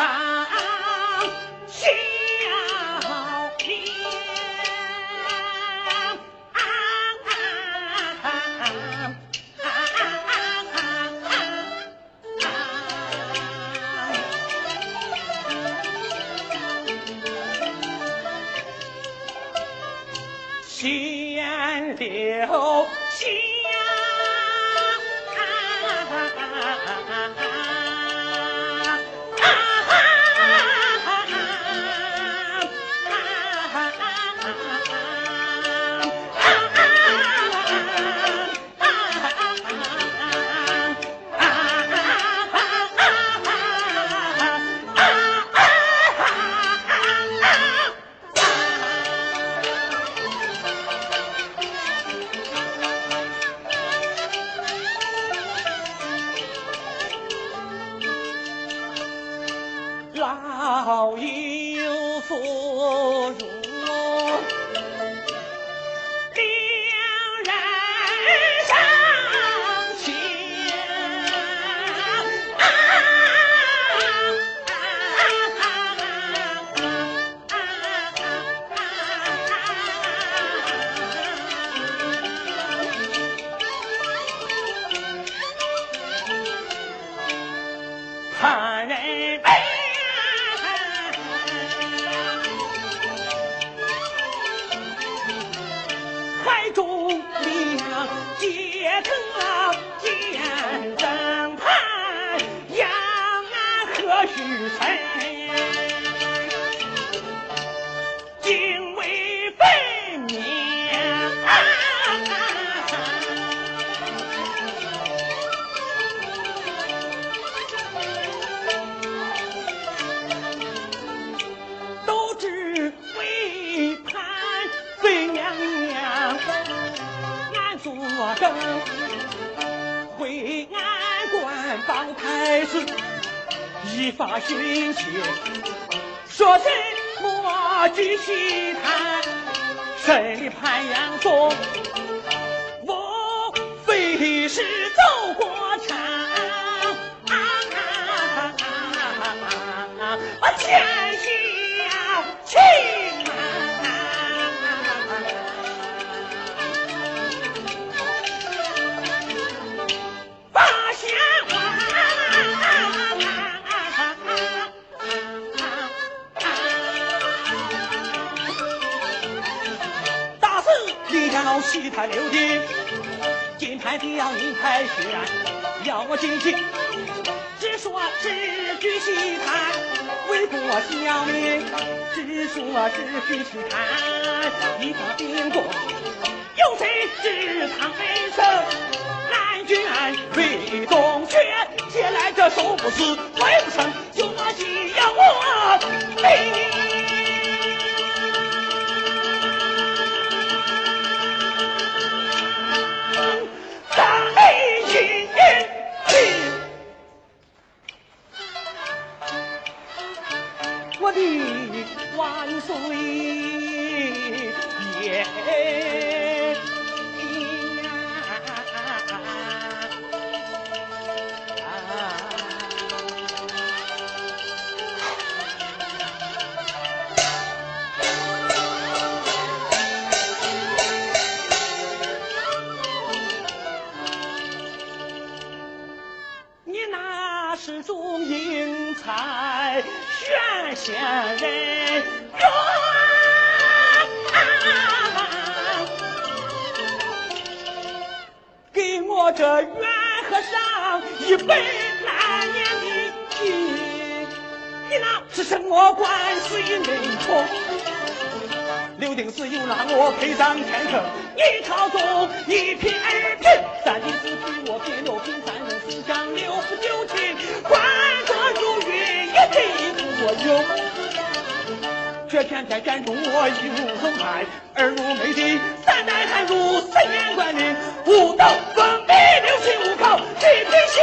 荡消啊啊啊啊啊啊啊倒有所辱，令人伤心。李娘得见人盼何时才等，回安官方太子依法行刑，说真莫据其谈，审理潘阳宗，我非是走过场。啊啊啊啊啊啊！我前行，去。西台溜的，金牌的要银牌悬，要我进去，只说是举戏台，为国效力，只说是举戏台，一个兵过，有谁知唐飞手，南军暗魏东缺，借来这手不死，鬼不成，就怕几样我没。中英才选贤人，愿！给我这袁和尚一百万年的金，你那是什么官司也没错。六丁司又让我陪葬天坑，一朝中一品二品，三丁司比我拼。不过有。这天天见中我一路横派，二路美帝，三代汉如三年官名，五斗封地六亲五口，七品西